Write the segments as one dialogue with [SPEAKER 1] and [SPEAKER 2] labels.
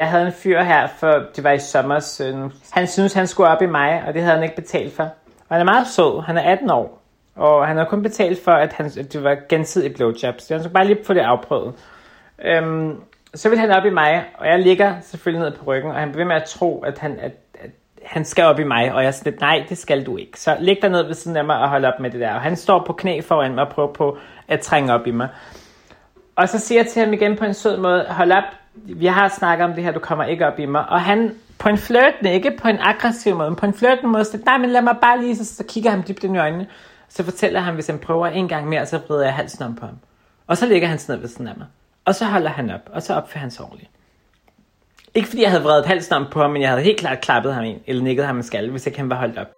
[SPEAKER 1] Jeg havde en fyr her, for det var i sommer. Øh, han synes han skulle op i mig, og det havde han ikke betalt for. Og han er meget sød. Han er 18 år. Og han har kun betalt for, at, han, at det var gensidigt blowjobs. Så han skulle bare lige få det afprøvet. Øhm, så vil han op i mig, og jeg ligger selvfølgelig ned på ryggen, og han bliver ved med at tro, at han, at, at han skal op i mig, og jeg siger, nej, det skal du ikke. Så læg dig ned ved siden af mig og hold op med det der. Og han står på knæ foran mig og prøver på at trænge op i mig. Og så siger jeg til ham igen på en sød måde, hold op, vi har snakket om det her, du kommer ikke op i mig. Og han på en flirtende, ikke på en aggressiv måde, men på en flirtende måde, så nej, men lad mig bare lige, så, så kigger han dybt ind i øjnene. Så fortæller han, hvis han prøver en gang mere, så vrider jeg halsen om på ham. Og så ligger han ned ved siden af mig. Og så holder han op, og så opfører han sig ordentligt. Ikke fordi jeg havde vredet halsen om på ham, men jeg havde helt klart klappet ham ind, eller nikket ham en skalle, hvis ikke han var holdt op.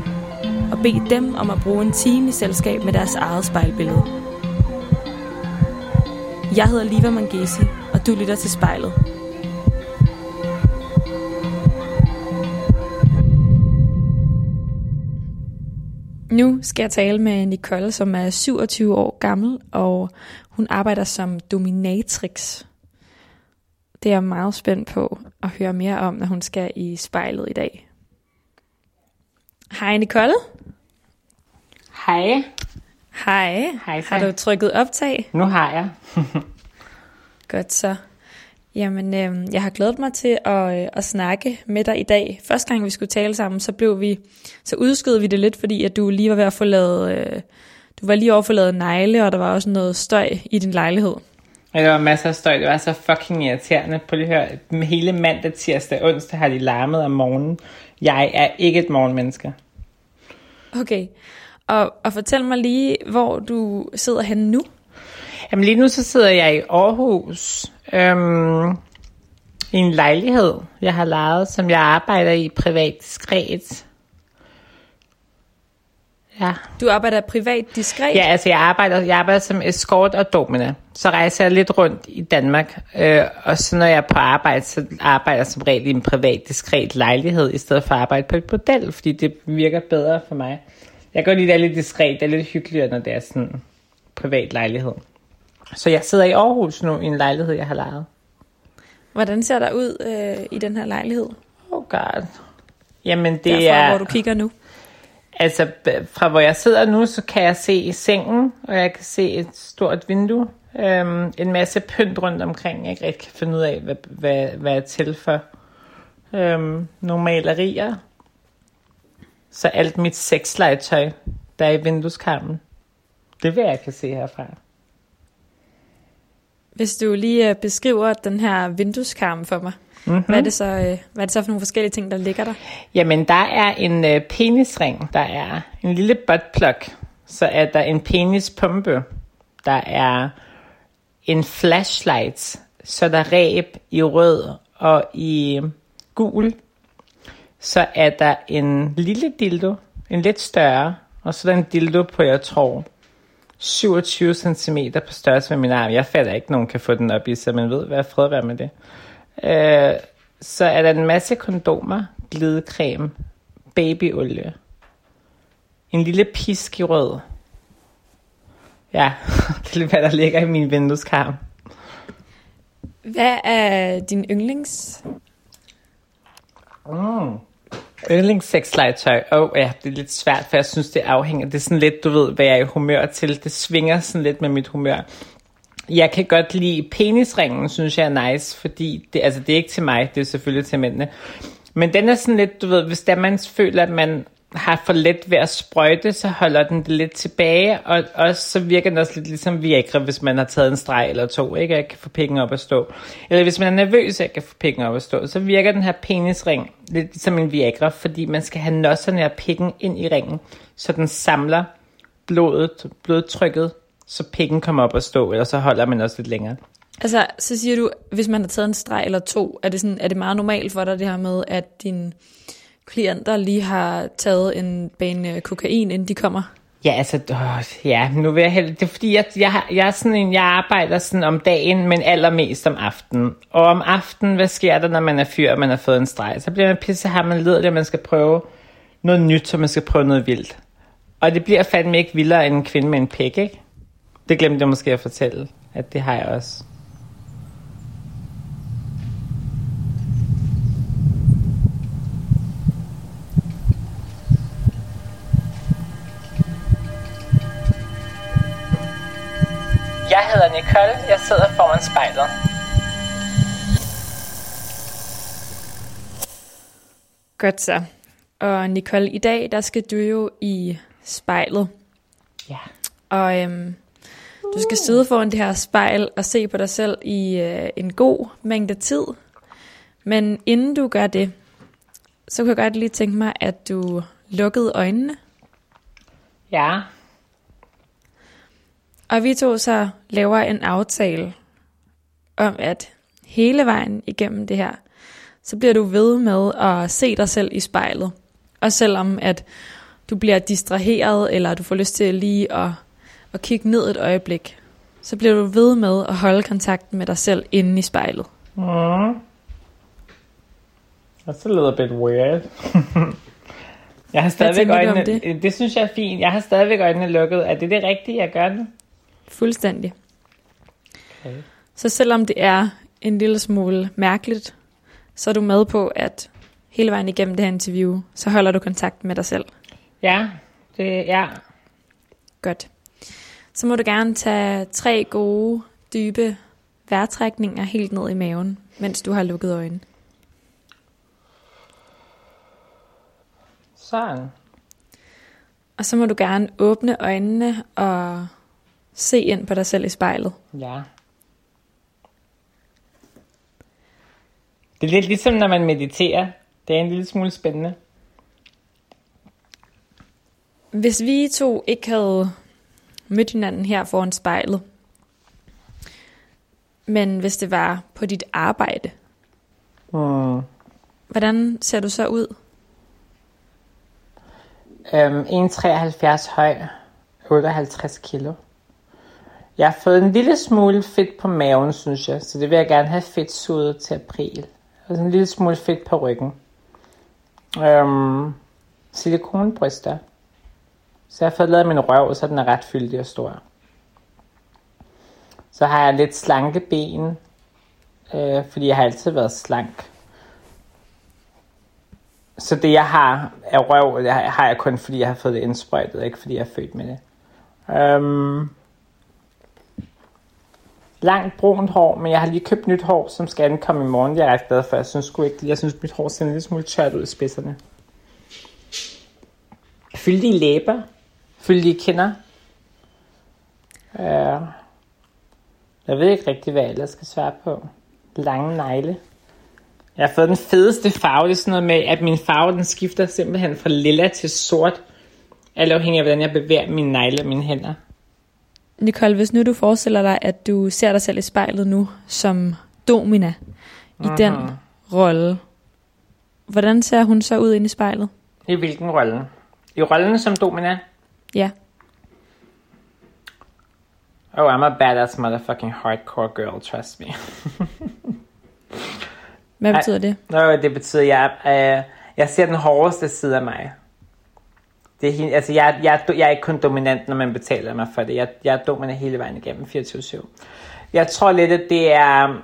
[SPEAKER 2] og bede dem om at bruge en time i selskab med deres eget spejlbillede. Jeg hedder Liva Mangesi, og du lytter til spejlet. Nu skal jeg tale med Nicole, som er 27 år gammel, og hun arbejder som dominatrix. Det er jeg meget spændt på at høre mere om, når hun skal i spejlet i dag. Hej Nicole.
[SPEAKER 1] Hej.
[SPEAKER 2] Hej.
[SPEAKER 1] Hej.
[SPEAKER 2] Har du trykket optag?
[SPEAKER 1] Nu har jeg.
[SPEAKER 2] Godt så. Jamen, øh, jeg har glædet mig til at, øh, at snakke med dig i dag. Første gang vi skulle tale sammen, så blev vi, så udskød vi det lidt, fordi at du lige var ved at få lavet, øh, du var lige over for lavet negle, og der var også noget støj i din lejlighed.
[SPEAKER 1] Ja, der var masser af støj. Det var så fucking irriterende. På lige høre, hele mandag, tirsdag, onsdag har de larmet om morgenen. Jeg er ikke et morgenmenneske.
[SPEAKER 2] Okay. Og, og fortæl mig lige, hvor du sidder henne nu.
[SPEAKER 1] Jamen lige nu så sidder jeg i Aarhus. Øhm, I en lejlighed, jeg har lejet, som jeg arbejder i privat diskret. Ja.
[SPEAKER 2] Du arbejder privat diskret?
[SPEAKER 1] Ja, altså jeg arbejder, jeg arbejder som escort og domina. Så rejser jeg lidt rundt i Danmark. Øh, og så når jeg er på arbejde, så arbejder jeg som regel i en privat diskret lejlighed, i stedet for at arbejde på et bordel, fordi det virker bedre for mig. Jeg går lige det er lidt diskret, det er lidt hyggeligere, når det er sådan en privat lejlighed. Så jeg sidder i Aarhus nu, i en lejlighed, jeg har lejet.
[SPEAKER 2] Hvordan ser der ud øh, i den her lejlighed?
[SPEAKER 1] Oh god. Jamen det
[SPEAKER 2] Derfra,
[SPEAKER 1] er...
[SPEAKER 2] hvor du kigger nu.
[SPEAKER 1] Altså, fra hvor jeg sidder nu, så kan jeg se i sengen, og jeg kan se et stort vindue. Øhm, en masse pynt rundt omkring, jeg ikke rigtig kan finde ud af, hvad, hvad, hvad er til for. Øhm, nogle malerier. Så alt mit sexlegetøj, der er i vindueskarmen. Det vil jeg kan se herfra.
[SPEAKER 2] Hvis du lige øh, beskriver den her vindueskarm for mig. Mm-hmm. Hvad, er det så, øh, hvad er det så for nogle forskellige ting, der ligger der?
[SPEAKER 1] Jamen, der er en øh, penisring, der er en lille buttplug, så er der en penispumpe, der er en flashlight, så der er ræb i rød og i gul. Så er der en lille dildo, en lidt større, og så er der en dildo på, jeg tror, 27 cm på størrelse med min arm. Jeg fatter ikke, nogen kan få den op i, så man ved, hvad fred være med det. Øh, så er der en masse kondomer, glidecreme, babyolie, en lille pisk i rød. Ja, det er hvad der ligger i min vindueskarm.
[SPEAKER 2] Hvad er din yndlings?
[SPEAKER 1] Mm. Yndlingssexlegetøj. Åh oh, ja, det er lidt svært, for jeg synes, det afhænger. Det er sådan lidt, du ved, hvad jeg er i humør til. Det svinger sådan lidt med mit humør. Jeg kan godt lide penisringen, synes jeg er nice, fordi det, altså, det er ikke til mig, det er selvfølgelig til mændene. Men den er sådan lidt, du ved, hvis der man føler, at man har for let ved at sprøjte, så holder den det lidt tilbage, og også så virker den også lidt ligesom Viagra, hvis man har taget en streg eller to, ikke? Jeg kan få pikken op at stå. Eller hvis man er nervøs, jeg kan få pikken op at stå, så virker den her penisring lidt som en Viagra, fordi man skal have nosserne og pikken ind i ringen, så den samler blodet, blodtrykket, så pikken kommer op at stå, eller så holder man også lidt længere.
[SPEAKER 2] Altså, så siger du, hvis man har taget en streg eller to, er det, sådan, er det meget normalt for dig det her med, at din klienter lige har taget en bane kokain, inden de kommer?
[SPEAKER 1] Ja, altså, åh, ja, nu vil jeg hellere, det er fordi, jeg, jeg, jeg, er sådan en, jeg arbejder sådan om dagen, men allermest om aftenen. Og om aftenen, hvad sker der, når man er fyr, og man har fået en streg? Så bliver man pisse her, man leder det, man skal prøve noget nyt, så man skal prøve noget vildt. Og det bliver fandme ikke vildere end en kvinde med en pæk, ikke? Det glemte jeg måske at fortælle, at det har jeg også. Jeg hedder Nicole, jeg sidder foran spejlet.
[SPEAKER 2] Godt så. Og Nicole, i dag der skal du jo i spejlet.
[SPEAKER 1] Ja.
[SPEAKER 2] Og øhm, du skal sidde foran det her spejl og se på dig selv i øh, en god mængde tid. Men inden du gør det, så kunne jeg godt lige tænke mig, at du lukkede øjnene.
[SPEAKER 1] Ja.
[SPEAKER 2] Og vi to så laver en aftale om, at hele vejen igennem det her, så bliver du ved med at se dig selv i spejlet. Og selvom at du bliver distraheret, eller du får lyst til lige at, at kigge ned et øjeblik, så bliver du ved med at holde kontakten med dig selv inde i spejlet.
[SPEAKER 1] Mm. That's a little bit weird. jeg har stadigvæk øjnene,
[SPEAKER 2] det?
[SPEAKER 1] det? synes jeg er fint. Jeg har stadigvæk øjnene lukket. Er det det rigtige, jeg gør det?
[SPEAKER 2] Fuldstændig.
[SPEAKER 1] Okay.
[SPEAKER 2] Så selvom det er en lille smule mærkeligt, så er du med på, at hele vejen igennem det her interview, så holder du kontakt med dig selv.
[SPEAKER 1] Ja, det ja.
[SPEAKER 2] Godt. Så må du gerne tage tre gode, dybe vejrtrækninger helt ned i maven, mens du har lukket øjnene.
[SPEAKER 1] Sådan.
[SPEAKER 2] Og så må du gerne åbne øjnene og se ind på dig selv i spejlet.
[SPEAKER 1] Ja. Det er lidt ligesom, når man mediterer. Det er en lille smule spændende.
[SPEAKER 2] Hvis vi to ikke havde mødt hinanden her foran spejlet, men hvis det var på dit arbejde,
[SPEAKER 1] Hmm.
[SPEAKER 2] hvordan ser du så ud?
[SPEAKER 1] Øhm, 1,73 høj, 58 kilo. Jeg har fået en lille smule fedt på maven, synes jeg, så det vil jeg gerne have fedt suget til april. Og sådan en lille smule fedt på ryggen. Øhm, silikonbryster. Så jeg har fået lavet min røv, så den er ret fyldig og stor. Så har jeg lidt slanke ben, øh, fordi jeg har altid været slank. Så det jeg har af røv, det har har jeg kun fordi jeg har fået det indsprøjtet, ikke fordi jeg er født med det. Øhm, langt brunt hår, men jeg har lige købt nyt hår, som skal ankomme i morgen. Det er jeg ret glad for. Jeg synes, sgu ikke, jeg synes mit hår ser en lille smule tørt ud i spidserne. Fyldige læber. Fyldige kinder. Øh, jeg ved ikke rigtig, hvad jeg ellers skal svare på. Lange negle. Jeg har fået den fedeste farve. Det er sådan noget med, at min farve den skifter simpelthen fra lilla til sort. Alt afhængig af, hvordan jeg bevæger mine negle og mine hænder.
[SPEAKER 2] Nicole, hvis nu du forestiller dig, at du ser dig selv i spejlet nu som Domina i
[SPEAKER 1] Mhm.
[SPEAKER 2] den rolle, hvordan ser hun så ud inde i spejlet?
[SPEAKER 1] I hvilken rolle? I rollen som Domina?
[SPEAKER 2] Ja,
[SPEAKER 1] Oh, I'm a badass motherfucking hardcore girl, trust me.
[SPEAKER 2] hvad betyder det?
[SPEAKER 1] Nå, det betyder, at jeg, øh, jeg ser den hårdeste side af mig. Det er, hende- altså, jeg, jeg, jeg er ikke kun dominant, når man betaler mig for det. Jeg, jeg er dominant hele vejen igennem 24-7. Jeg tror lidt, at det er um,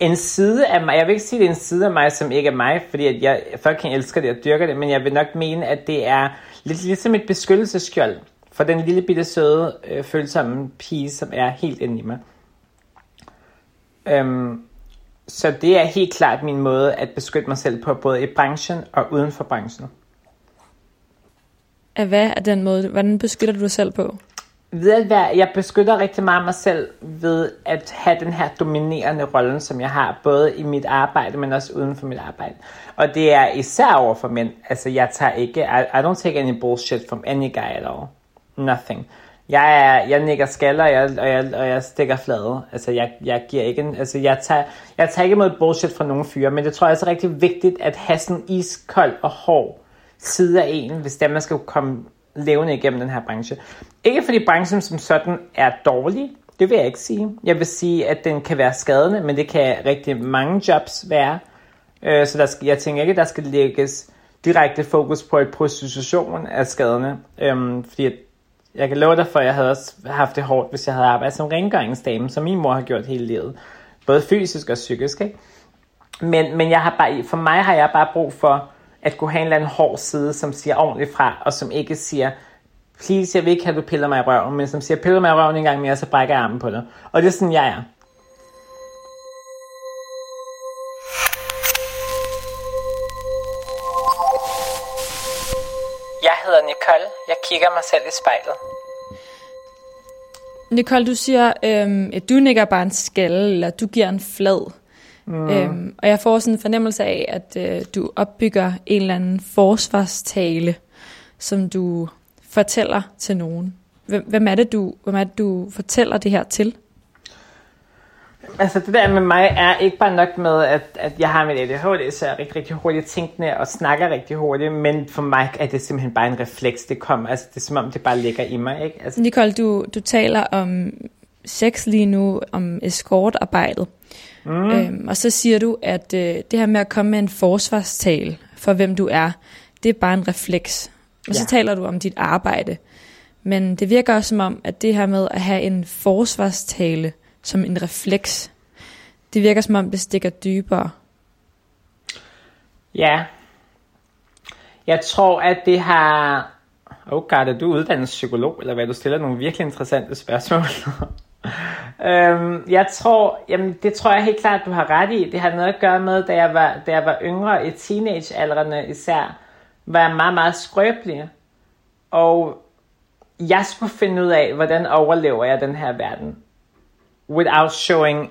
[SPEAKER 1] en side af mig. Jeg vil ikke sige, at det er en side af mig, som ikke er mig, fordi at jeg fucking elsker det og dyrker det, men jeg vil nok mene, at det er lidt ligesom et beskyttelsesskjold for den lille bitte søde, øh, følsomme pige, som er helt inde i mig. Øhm, så det er helt klart min måde at beskytte mig selv på, både i branchen og uden for branchen
[SPEAKER 2] af hvad er den måde? Hvordan beskytter du dig selv på?
[SPEAKER 1] Ved at være, jeg beskytter rigtig meget mig selv ved at have den her dominerende rolle, som jeg har, både i mit arbejde, men også uden for mit arbejde. Og det er især over for mænd. Altså, jeg tager ikke, I, I don't take any bullshit from any guy at all. Nothing. Jeg, er, jeg nikker skaller, og jeg, og jeg, og jeg stikker flade. Altså, jeg, jeg giver ikke en, altså, jeg tager, jeg tager ikke imod bullshit fra nogen fyre, men det tror jeg er så rigtig vigtigt at have sådan iskold og hård side af en, hvis der man skal komme levende igennem den her branche. Ikke fordi branchen som sådan er dårlig, det vil jeg ikke sige. Jeg vil sige, at den kan være skadende, men det kan rigtig mange jobs være. Øh, så der skal, jeg tænker ikke, at der skal lægges direkte fokus på, at prostitution er skadende. Øhm, fordi jeg kan love dig for, at jeg havde også haft det hårdt, hvis jeg havde arbejdet som rengøringsdame, som min mor har gjort hele livet. Både fysisk og psykisk. Ikke? Men, men jeg har bare, for mig har jeg bare brug for at kunne have en eller anden hård side, som siger ordentligt fra, og som ikke siger, please, jeg vil ikke have, at du piller mig i røven, men som siger, piller mig i røven en gang mere, så brækker jeg armen på dig. Og det er sådan, jeg er. Jeg hedder Nicole. Jeg kigger mig selv i spejlet.
[SPEAKER 2] Nicole, du siger, øhm, at du nikker bare en skalle, eller du giver en flad. Mm. Øhm, og jeg får sådan en fornemmelse af, at øh, du opbygger en eller anden forsvarstale, som du fortæller til nogen. Hvem, hvem, er det, du, hvem er det, du fortæller det her til?
[SPEAKER 1] Altså det der med mig er ikke bare nok med, at, at jeg har mit ADHD, så jeg er rigtig, rigtig hurtigt tænkende og snakker rigtig hurtigt, men for mig er det simpelthen bare en refleks, det kommer, altså det er som om det bare ligger i mig, ikke? Altså...
[SPEAKER 2] Nicole, du, du taler om sex lige nu, om escortarbejdet. Mm. Øhm, og så siger du, at øh, det her med at komme med en forsvarstal for hvem du er, det er bare en refleks. Og ja. så taler du om dit arbejde. Men det virker også som om, at det her med at have en forsvarstale som en refleks, det virker som om, det stikker dybere.
[SPEAKER 1] Ja. Jeg tror, at det har... Oh god, er du uddannet psykolog, eller hvad? Du stiller nogle virkelig interessante spørgsmål. øhm, jeg tror, jamen det tror jeg helt klart, du har ret i. Det har noget at gøre med, da jeg var, da jeg var yngre i teenagealderne især, var jeg meget, meget skrøbelig. Og jeg skulle finde ud af, hvordan overlever jeg den her verden. Without showing,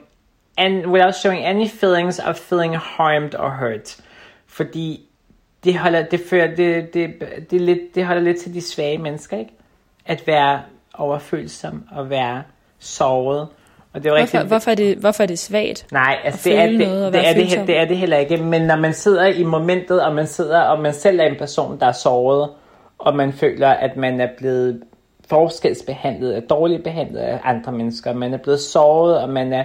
[SPEAKER 1] and without showing any feelings of feeling harmed or hurt. Fordi det holder, det, fører, det, det, det, lidt, det holder lidt til de svage mennesker, ikke? At være overfølsom og være såret.
[SPEAKER 2] Og det er hvorfor, rigtig, hvorfor, er det, hvorfor er det svagt?
[SPEAKER 1] Nej, altså det er det, det, er det, det er det heller ikke. Men når man sidder i momentet, og man sidder, og man selv er en person, der er såret, og man føler, at man er blevet forskelsbehandlet, er dårligt behandlet af andre mennesker, man er blevet såret, og man er,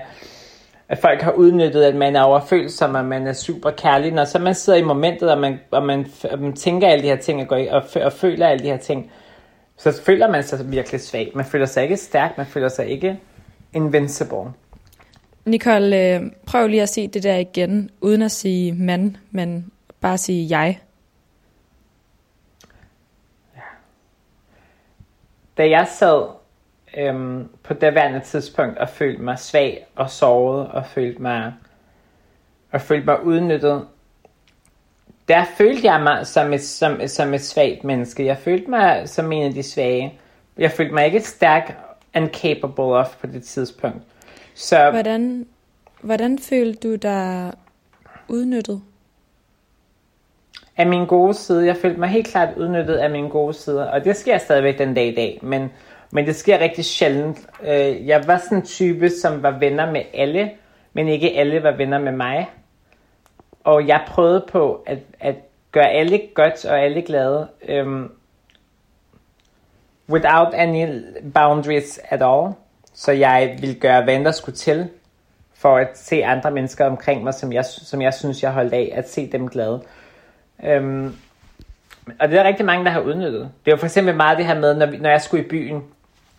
[SPEAKER 1] at folk har udnyttet, at man er overfølsom, og man er super kærlig. Når så man sidder i momentet, og man, og man, og man tænker alle de her ting, og, går i, og, og føler alle de her ting, så føler man sig virkelig svag. Man føler sig ikke stærk, man føler sig ikke invincible.
[SPEAKER 2] Nicole, øh, prøv lige at se det der igen, uden at sige mand, men bare sige jeg.
[SPEAKER 1] Ja. Da jeg sad øhm, på det værende tidspunkt og følte mig svag og såret og følte mig, og følte mig udnyttet, der følte jeg mig som et, som, som et svagt menneske. Jeg følte mig som en af de svage. Jeg følte mig ikke stærk and capable of på det tidspunkt.
[SPEAKER 2] Så, hvordan, hvordan følte du dig udnyttet?
[SPEAKER 1] Af min gode side. Jeg følte mig helt klart udnyttet af min gode side. Og det sker stadigvæk den dag i dag. Men, men det sker rigtig sjældent. Øh, jeg var sådan en type, som var venner med alle. Men ikke alle var venner med mig. Og jeg prøvede på at, at gøre alle godt og alle glade. Um, without any boundaries at all. Så jeg ville gøre, hvad der skulle til, for at se andre mennesker omkring mig, som jeg, som jeg synes, jeg holdt af, at se dem glade. Um, og det er rigtig mange, der har udnyttet. Det var for eksempel meget det her med, når, vi, når jeg skulle i byen,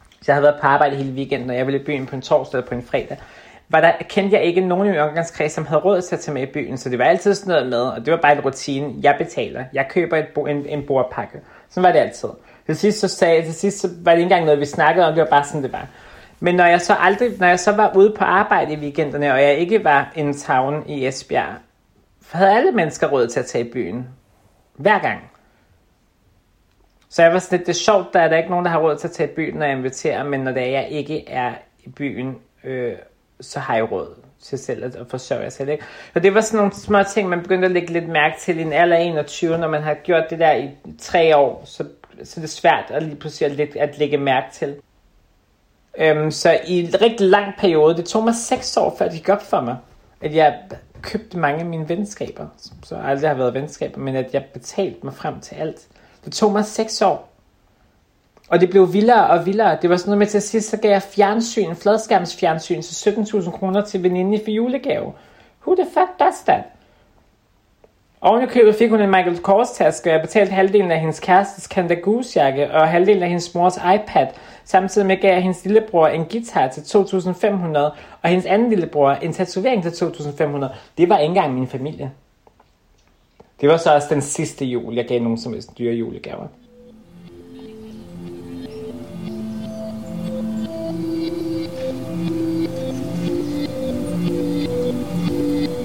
[SPEAKER 1] så jeg havde været på arbejde hele weekenden, og jeg ville i byen på en torsdag eller på en fredag, var der, kendte jeg ikke nogen i min omgangskreds, som havde råd til at tage med i byen, så det var altid sådan noget med, og det var bare en rutine, jeg betaler, jeg køber et bo, en, en bordpakke. Sådan var det altid. Til sidst så sagde til sidst så var det ikke engang noget, vi snakkede om, det var bare sådan, det var. Men når jeg så aldrig, når jeg så var ude på arbejde i weekenderne, og jeg ikke var en town i Esbjerg, havde alle mennesker råd til at tage i byen. Hver gang. Så jeg var sådan lidt, det er sjovt, der er der ikke nogen, der har råd til at tage i byen, når jeg inviterer, men når det er, jeg ikke er i byen, øh, så har jeg råd til selv at, forsørge jer selv. Ikke? Og det var sådan nogle små ting, man begyndte at lægge lidt mærke til i en alder 21, når man har gjort det der i tre år, så, så det er svært at lige pludselig at, at lægge mærke til. Øhm, så i en rigtig lang periode, det tog mig seks år, før det gik op for mig, at jeg købte mange af mine venskaber, som så aldrig har været venskaber, men at jeg betalte mig frem til alt. Det tog mig seks år. Og det blev vildere og vildere. Det var sådan noget med til at så gav jeg fjernsyn, fladskærmsfjernsyn, til 17.000 kroner til veninde for julegave. Who the fuck does that? Oven i købet fik hun en Michael Kors taske, og jeg betalte halvdelen af hendes kærestes Canada Goose jakke, og halvdelen af hendes mors iPad, samtidig med gav jeg hendes lillebror en guitar til 2.500, og hendes anden lillebror en tatovering til 2.500. Det var ikke engang min familie. Det var så også den sidste jul, jeg gav nogen som helst dyre julegaver.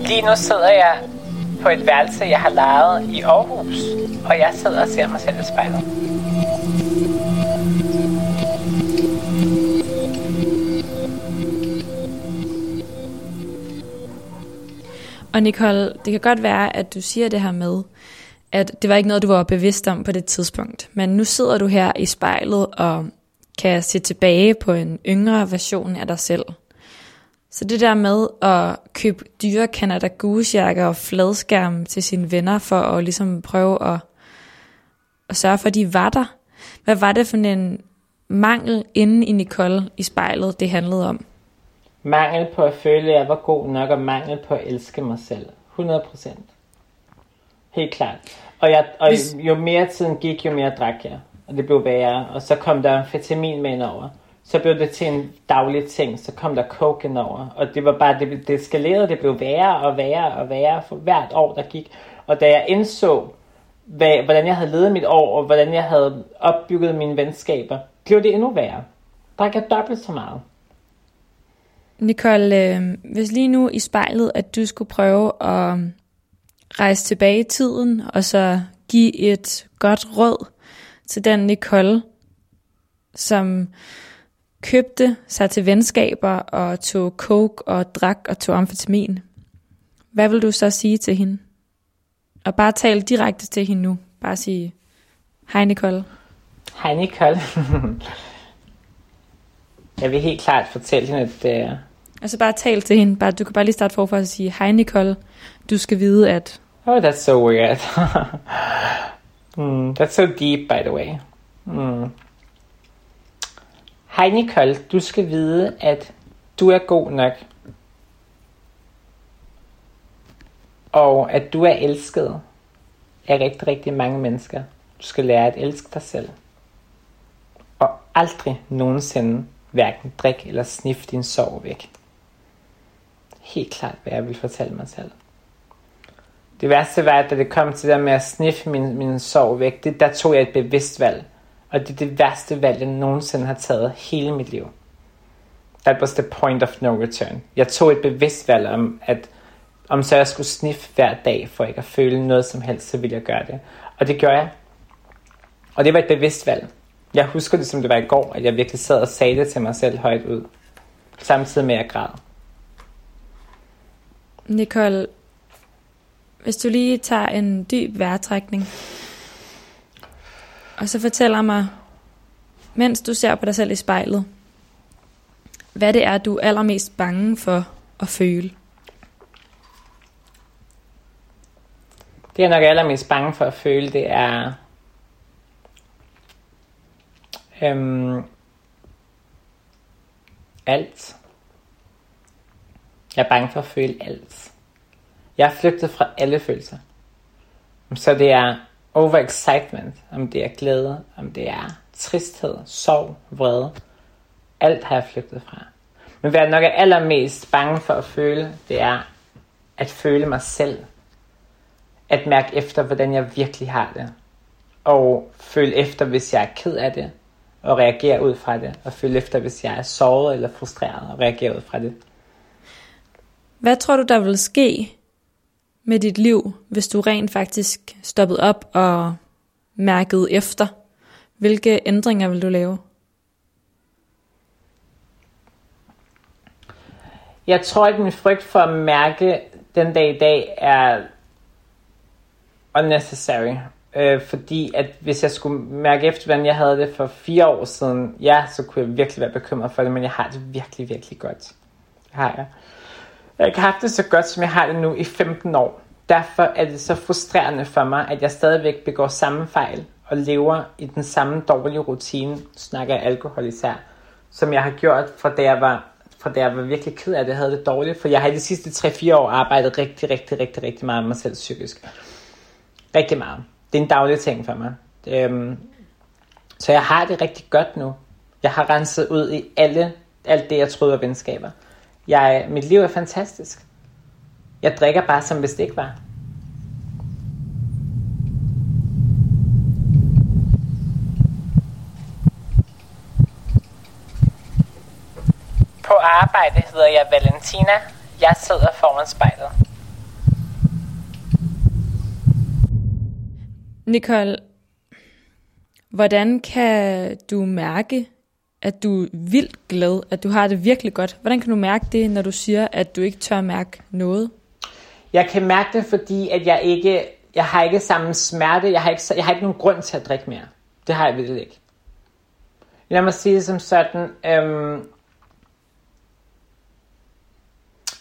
[SPEAKER 1] Lige nu sidder jeg på et værelse, jeg har lejet i Aarhus, og jeg sidder og ser mig selv i spejlet.
[SPEAKER 2] Og Nicole, det kan godt være, at du siger det her med, at det var ikke noget, du var bevidst om på det tidspunkt. Men nu sidder du her i spejlet og kan se tilbage på en yngre version af dig selv. Så det der med at købe dyre Canada Goose jakker og fladskærm til sine venner for at ligesom prøve at, at sørge for, at de var der. Hvad var det for en mangel inde i Nicole i spejlet, det handlede om?
[SPEAKER 1] Mangel på at føle, at jeg var god nok, og mangel på at elske mig selv. 100 procent. Helt klart. Og, jeg, og jo mere tiden gik, jo mere drak jeg. Og det blev værre. Og så kom der amfetamin med ind over. Så blev det til en daglig ting. Så kom der coke over. Og det var bare, det, det eskalerede. Det blev værre og værre og værre for hvert år, der gik. Og da jeg indså, hvad, hvordan jeg havde levet mit år, og hvordan jeg havde opbygget mine venskaber, blev det endnu værre. Drak jeg dobbelt så meget.
[SPEAKER 2] Nicole, øh, hvis lige nu i spejlet, at du skulle prøve at rejse tilbage i tiden, og så give et godt råd til den Nicole, som købte sig til venskaber og tog coke og drak og tog amfetamin. Hvad vil du så sige til hende? Og bare tale direkte til hende nu. Bare sige, hej Nicole.
[SPEAKER 1] Hej Nicole. Jeg vil helt klart fortælle hende, at... Uh...
[SPEAKER 2] Altså bare tal til hende. Bare, du kan bare lige starte forfra og sige, hej Nicole, du skal vide, at...
[SPEAKER 1] Oh, that's so weird. mm, that's so deep, by the way. Mm. Hej Nicole, du skal vide, at du er god nok. Og at du er elsket af rigtig, rigtig mange mennesker. Du skal lære at elske dig selv. Og aldrig nogensinde hverken drik eller snif din sorg væk. Helt klart, hvad jeg vil fortælle mig selv. Det værste var, at da det kom til det med at sniffe min, min sorg væk, det, der tog jeg et bevidst valg. Og det er det værste valg, jeg nogensinde har taget hele mit liv. That was the point of no return. Jeg tog et bevidst valg om, at om så jeg skulle sniffe hver dag, for ikke at føle noget som helst, så ville jeg gøre det. Og det gjorde jeg. Og det var et bevidst valg. Jeg husker det, som det var i går, at jeg virkelig sad og sagde det til mig selv højt ud. Samtidig med, at jeg græd.
[SPEAKER 2] Nicole, hvis du lige tager en dyb vejrtrækning, og så fortæller mig, mens du ser på dig selv i spejlet, hvad det er, du er allermest bange for at føle.
[SPEAKER 1] Det jeg nok er allermest bange for at føle, det er øhm, alt. Jeg er bange for at føle alt. Jeg er flygtet fra alle følelser. Så det er overexcitement, om det er glæde, om det er tristhed, sorg, vrede. Alt har jeg flygtet fra. Men hvad jeg nok er allermest bange for at føle, det er at føle mig selv. At mærke efter, hvordan jeg virkelig har det. Og føle efter, hvis jeg er ked af det. Og reagere ud fra det. Og føle efter, hvis jeg er såret eller frustreret. Og reagere ud fra det.
[SPEAKER 2] Hvad tror du, der vil ske med dit liv, hvis du rent faktisk stoppede op og mærkede efter? Hvilke ændringer vil du lave?
[SPEAKER 1] Jeg tror, at min frygt for at mærke den dag i dag er unnecessary. Øh, fordi at hvis jeg skulle mærke efter, hvordan jeg havde det for fire år siden, ja, så kunne jeg virkelig være bekymret for det, men jeg har det virkelig, virkelig godt. Det har jeg. Jeg har haft det så godt, som jeg har det nu i 15 år. Derfor er det så frustrerende for mig, at jeg stadigvæk begår samme fejl og lever i den samme dårlige rutine, snakker jeg alkohol især, som jeg har gjort fra da jeg var, fra da jeg var virkelig ked af det, jeg havde det dårligt. For jeg har i de sidste 3-4 år arbejdet rigtig, rigtig, rigtig, rigtig meget med mig selv psykisk. Rigtig meget. Det er en daglig ting for mig. Øhm, så jeg har det rigtig godt nu. Jeg har renset ud i alle, alt det, jeg troede var venskaber. Jeg, mit liv er fantastisk. Jeg drikker bare, som hvis det ikke var. På arbejde hedder jeg Valentina. Jeg sidder foran spejlet.
[SPEAKER 2] Nicole, hvordan kan du mærke, at du er vildt glad, at du har det virkelig godt? Hvordan kan du mærke det, når du siger, at du ikke tør mærke noget?
[SPEAKER 1] Jeg kan mærke det, fordi at jeg ikke, jeg har ikke samme smerte. Jeg har ikke, jeg har ikke nogen grund til at drikke mere. Det har jeg virkelig ikke. Lad mig sige det som sådan. Øhm,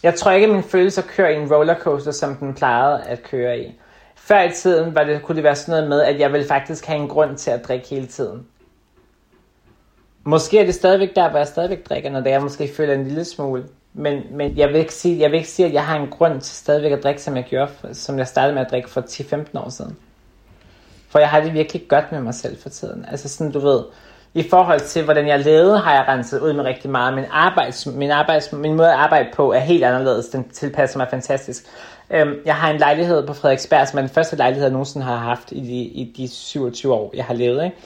[SPEAKER 1] jeg tror ikke, at mine følelser kører i en rollercoaster, som den plejede at køre i. Før i tiden var det, kunne det være sådan noget med, at jeg ville faktisk have en grund til at drikke hele tiden. Måske er det stadigvæk der, hvor jeg stadigvæk drikker, når det er, måske føler en lille smule. Men, men jeg, vil ikke sige, jeg vil ikke sige, at jeg har en grund til stadigvæk at drikke, som jeg gjorde, som jeg startede med at drikke for 10-15 år siden. For jeg har det virkelig godt med mig selv for tiden. Altså sådan, du ved, i forhold til, hvordan jeg levede, har jeg renset ud med rigtig meget. Min, arbejds, min, arbejds, min måde at arbejde på er helt anderledes. Den tilpasser mig fantastisk. Øhm, jeg har en lejlighed på Frederiksberg, som er den første lejlighed, jeg nogensinde har haft i de, i de 27 år, jeg har levet. Ikke?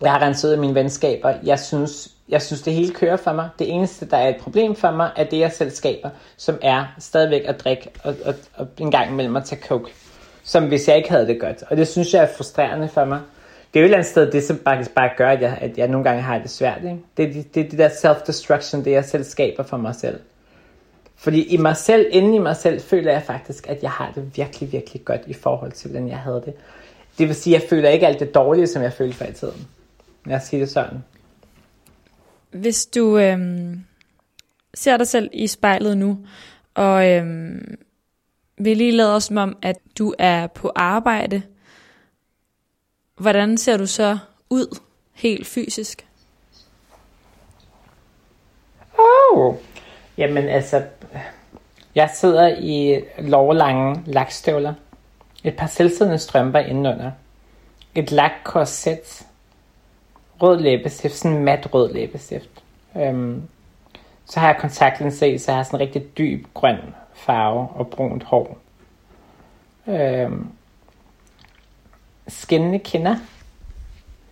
[SPEAKER 1] Jeg har renset af mine venskaber. Jeg synes, jeg synes, det hele kører for mig. Det eneste, der er et problem for mig, er det, jeg selv skaber, som er stadigvæk at drikke og, og, og en gang imellem at tage coke. Som hvis jeg ikke havde det godt. Og det synes jeg er frustrerende for mig. Det er jo et eller andet sted, det som bare, bare gør, at jeg, at jeg nogle gange har det svært. Ikke? Det det, det, det der self-destruction, det jeg selv skaber for mig selv. Fordi i mig selv, inden i mig selv, føler jeg faktisk, at jeg har det virkelig, virkelig godt i forhold til, hvordan jeg havde det. Det vil sige, at jeg føler ikke alt det dårlige, som jeg følte før i tiden. Jeg siger det sådan.
[SPEAKER 2] Hvis du øhm, ser dig selv i spejlet nu, og øhm, vil lige lade os som om, at du er på arbejde, hvordan ser du så ud helt fysisk?
[SPEAKER 1] Oh. Jamen altså, jeg sidder i lovlange lakstøvler, et par selvsiddende strømper indenunder, et lakkorset, rød læbestift, sådan mat rød læbestift. Øhm, så har jeg kontaktlinser så jeg har sådan en rigtig dyb grøn farve og brunt hår. Øhm, skinnende kinder,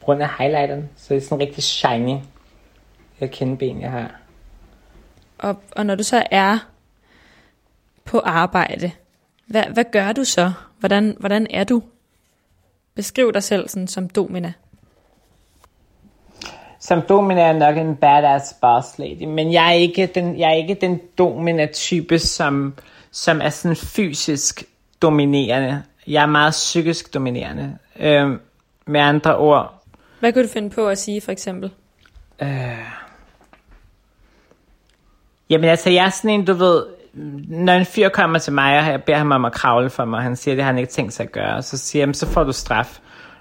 [SPEAKER 1] grund af highlighteren, så det er sådan rigtig shiny kindben, jeg har.
[SPEAKER 2] Og, og når du så er på arbejde, hvad, hvad gør du så? Hvordan, hvordan er du? Beskriv dig selv sådan, som domina.
[SPEAKER 1] Som domina er nok en badass boss lady, men jeg er ikke den, jeg er ikke den domina type, som, som er sådan fysisk dominerende. Jeg er meget psykisk dominerende. Øhm, med andre ord.
[SPEAKER 2] Hvad kunne du finde på at sige for eksempel?
[SPEAKER 1] Øh, Jamen altså, jeg er sådan en, du ved, når en fyr kommer til mig, og jeg beder ham om at kravle for mig, og han siger, det har han ikke tænkt sig at gøre, så siger jeg, så får du straf.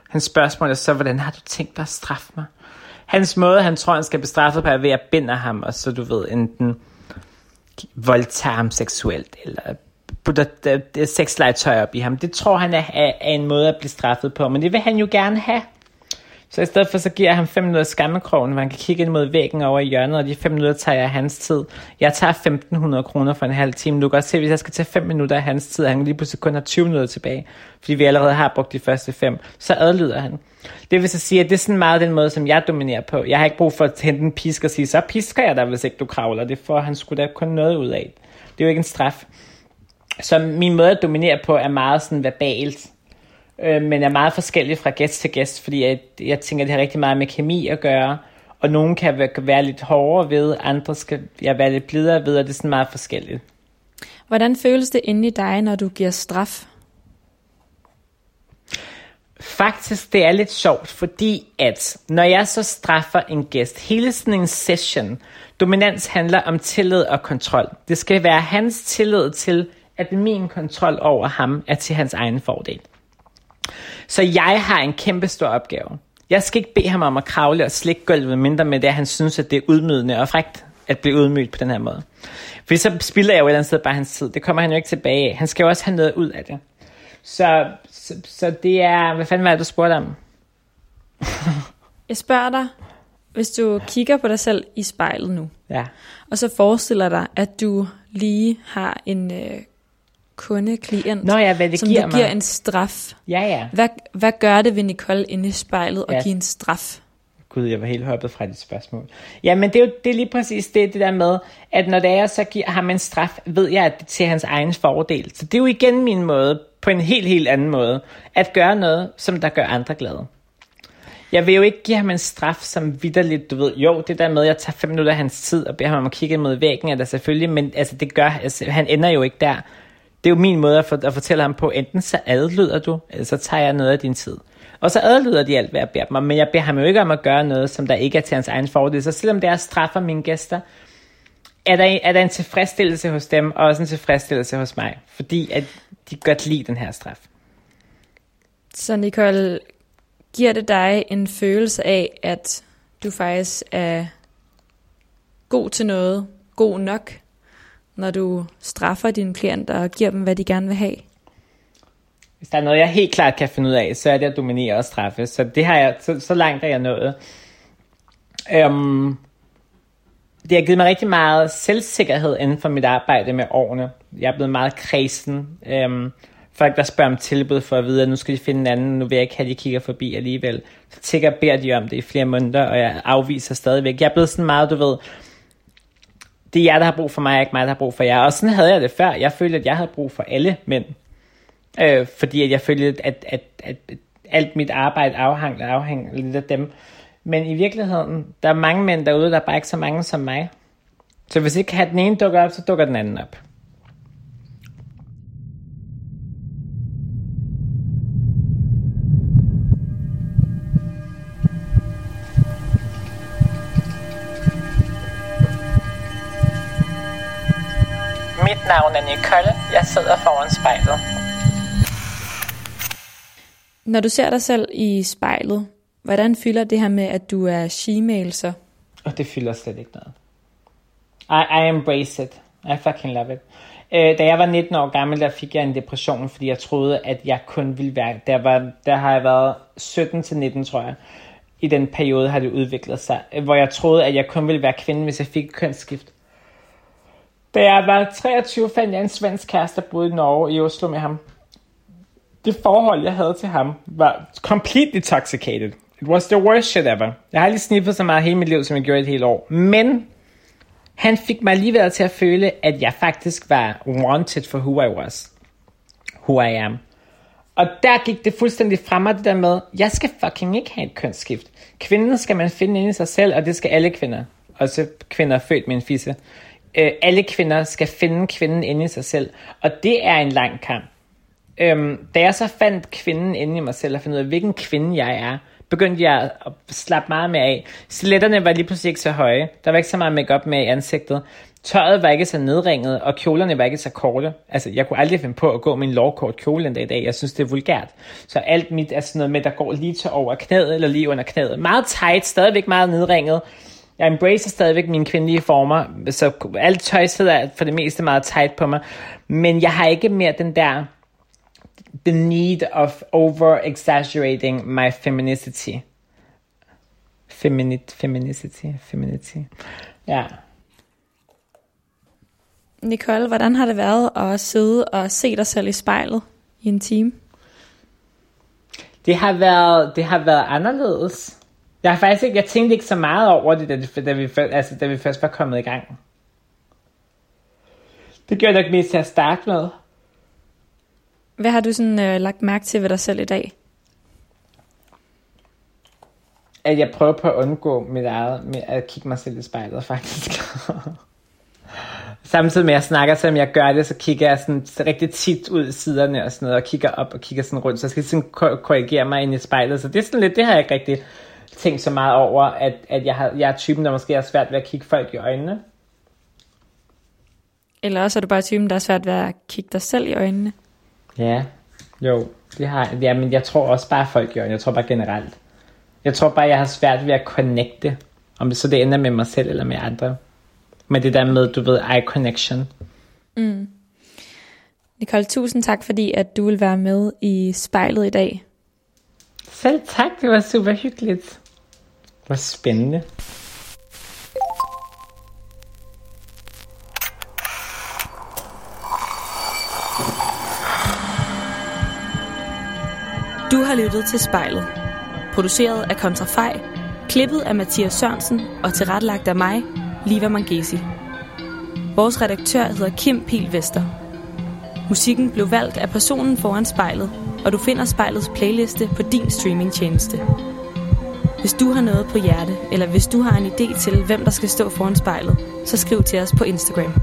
[SPEAKER 1] Hans spørgsmål er så, hvordan har du tænkt dig at straffe mig? Hans måde, han tror, han skal bestraffe på, er ved at binde ham, og så du ved, enten voldtager ham seksuelt, eller putter øh, øh, sexlegetøj op i ham. Det tror han er, er, er en måde at blive straffet på, men det vil han jo gerne have. Så i stedet for, så giver jeg ham 5 minutter skammekrogen, hvor han kan kigge ind mod væggen over i hjørnet, og de 5 minutter tager jeg hans tid. Jeg tager 1500 kroner for en halv time. Du kan også se, hvis jeg skal tage 5 minutter af hans tid, og han lige pludselig kun har 20 minutter tilbage, fordi vi allerede har brugt de første 5, så adlyder han. Det vil så sige, at det er sådan meget den måde, som jeg dominerer på. Jeg har ikke brug for at hente en pisk og sige, så pisker jeg dig, hvis ikke du kravler. Det får han skulle da kun noget ud af. Det er jo ikke en straf. Så min måde at dominere på er meget sådan verbalt øh, men er meget forskellig fra gæst til gæst, fordi jeg, jeg tænker, det har rigtig meget med kemi at gøre, og nogen kan være, være lidt hårdere ved, andre skal jeg være lidt blidere ved, og det er sådan meget forskelligt.
[SPEAKER 2] Hvordan føles det inde i dig, når du giver straf?
[SPEAKER 1] Faktisk, det er lidt sjovt, fordi at når jeg så straffer en gæst, hele sådan en session, dominans handler om tillid og kontrol. Det skal være hans tillid til, at min kontrol over ham er til hans egen fordel. Så jeg har en kæmpe stor opgave. Jeg skal ikke bede ham om at kravle og slikke gulvet, mindre med det, at han synes, at det er udmydende og frægt at blive udmydt på den her måde. For så spilder jeg jo et eller andet sted bare hans tid. Det kommer han jo ikke tilbage af. Han skal jo også have noget ud af det. Så, så, så det er... Hvad fanden var det, du spurgte om?
[SPEAKER 2] jeg spørger dig, hvis du kigger på dig selv i spejlet nu,
[SPEAKER 1] ja.
[SPEAKER 2] og så forestiller dig, at du lige har en øh, kunde, klient,
[SPEAKER 1] Nå ja, hvad det
[SPEAKER 2] som
[SPEAKER 1] giver
[SPEAKER 2] du giver
[SPEAKER 1] mig.
[SPEAKER 2] en straf.
[SPEAKER 1] Ja, ja.
[SPEAKER 2] Hvad, hvad gør det ved Nicole inde i spejlet at
[SPEAKER 1] Ja.
[SPEAKER 2] give en straf?
[SPEAKER 1] Gud, jeg var helt hoppet fra dit spørgsmål. Ja, men det er jo det er lige præcis det, det der med, at når det er, så giver ham en straf, ved jeg, at det er til hans egen fordel. Så det er jo igen min måde, på en helt, helt anden måde, at gøre noget, som der gør andre glade. Jeg vil jo ikke give ham en straf, som vidderligt, du ved, jo, det der med, at jeg tager fem minutter af hans tid og beder ham om at kigge mod væggen, er der selvfølgelig, men altså, det gør, altså, han ender jo ikke der. Det er jo min måde at, for, at fortælle ham på, enten så adlyder du, eller så tager jeg noget af din tid. Og så adlyder de alt, hvad jeg beder dem om, men jeg beder ham jo ikke om at gøre noget, som der ikke er til hans egen fordel. Så selvom det er at straffe mine gæster, er der, en, er der en tilfredsstillelse hos dem, og også en tilfredsstillelse hos mig, fordi at de godt lide den her straf.
[SPEAKER 2] Så Nicole, giver det dig en følelse af, at du faktisk er god til noget, god nok, når du straffer dine klienter og giver dem, hvad de gerne vil have?
[SPEAKER 1] Hvis der er noget, jeg helt klart kan finde ud af, så er det at dominere og straffe. Så det har jeg, så, så langt er jeg nået. Øhm, det har givet mig rigtig meget selvsikkerhed inden for mit arbejde med årene. Jeg er blevet meget kredsen. Øhm, folk, der spørger om tilbud for at vide, at nu skal de finde en anden, nu vil jeg ikke have, at de kigger forbi alligevel. Så tigger beder de om det i flere måneder, og jeg afviser stadigvæk. Jeg er blevet sådan meget, du ved, det er jer, der har brug for mig, ikke mig, der har brug for jer. Og sådan havde jeg det før. Jeg følte, at jeg havde brug for alle mænd. Øh, fordi at jeg følte, at, at, at, at alt mit arbejde afhang, afhang lidt af dem. Men i virkeligheden, der er mange mænd derude, der er bare ikke så mange som mig. Så hvis ikke have den ene dukker op, så dukker den anden op. Nicole. Jeg sidder foran spejlet.
[SPEAKER 2] Når du ser dig selv i spejlet, hvordan fylder det her med, at du er she-male så?
[SPEAKER 1] Og det fylder slet ikke noget. I, I embrace it. I fucking love it. Øh, da jeg var 19 år gammel, der fik jeg en depression, fordi jeg troede, at jeg kun ville være... Der, var, der har jeg været 17 til 19, tror jeg. I den periode har det udviklet sig, hvor jeg troede, at jeg kun ville være kvinde, hvis jeg fik kønsskift. Da jeg var 23, fandt jeg en svensk kæreste, der boede i Norge, i Oslo med ham. Det forhold, jeg havde til ham, var completely intoxicated. It was the worst shit ever. Jeg har lige sniffet så meget hele mit liv, som jeg gjorde et helt år. Men han fik mig alligevel til at føle, at jeg faktisk var wanted for who I was. Who I am. Og der gik det fuldstændig frem mig det der med, jeg skal fucking ikke have et kønsskift. Kvinden skal man finde inde i sig selv, og det skal alle kvinder. Også kvinder født med en fisse. Øh, alle kvinder skal finde kvinden inde i sig selv. Og det er en lang kamp. Øhm, da jeg så fandt kvinden inde i mig selv og fandt ud af, hvilken kvinde jeg er, begyndte jeg at slappe meget mere af. Stiletterne var lige pludselig ikke så høje. Der var ikke så meget makeup med i ansigtet. Tøjet var ikke så nedringet, og kjolerne var ikke så korte. Altså, jeg kunne aldrig finde på at gå med en lovkort kjole endda i dag. Jeg synes, det er vulgært. Så alt mit er sådan noget med, der går lige til over knæet, eller lige under knæet. Meget tight, stadigvæk meget nedringet. Jeg embracer stadigvæk mine kvindelige former, så alt tøj sidder for det meste meget tight på mig. Men jeg har ikke mere den der the need of over exaggerating my feminicity. Feminit, feminicity, femininity. Ja.
[SPEAKER 2] Nicole, hvordan har det været at sidde og se dig selv i spejlet i en time?
[SPEAKER 1] Det har været, det har været anderledes. Jeg har faktisk ikke, jeg tænkte ikke så meget over det, da, det, da, vi, altså, da vi først var kommet i gang. Det gjorde jeg nok mest til at starte med.
[SPEAKER 2] Hvad har du sådan øh, lagt mærke til ved dig selv i dag?
[SPEAKER 1] At jeg prøver på at undgå mit eget, med at kigge mig selv i spejlet, faktisk. Samtidig med at jeg snakker, selvom jeg gør det, så kigger jeg sådan rigtig tit ud i siderne og sådan noget, og kigger op og kigger sådan rundt, så jeg skal sådan korrigere mig ind i spejlet. Så det er sådan lidt, det har jeg ikke rigtig tænkt så meget over, at, at jeg, har, jeg er typen, der måske har svært ved at kigge folk i øjnene.
[SPEAKER 2] Eller også er du bare typen, der er svært ved at kigge dig selv i øjnene.
[SPEAKER 1] Ja, jo, det har. Ja, men jeg tror også bare folk i øjnene. Jeg tror bare generelt. Jeg tror bare, jeg har svært ved at connecte. Om det så det ender med mig selv eller med andre. Men det der med, du ved, eye connection.
[SPEAKER 2] Mm. Nicole, tusind tak, fordi at du vil være med i spejlet i dag.
[SPEAKER 1] Selv tak, det var super hyggeligt. Hvad spændende.
[SPEAKER 2] Du har lyttet til spejlet. Produceret af Kontrafej, klippet af Mathias Sørensen og tilrettelagt af mig, Liva Mangesi. Vores redaktør hedder Kim Pil Vester. Musikken blev valgt af personen foran spejlet, og du finder spejlets playliste på din streamingtjeneste. Hvis du har noget på hjerte, eller hvis du har en idé til, hvem der skal stå foran spejlet, så skriv til os på Instagram.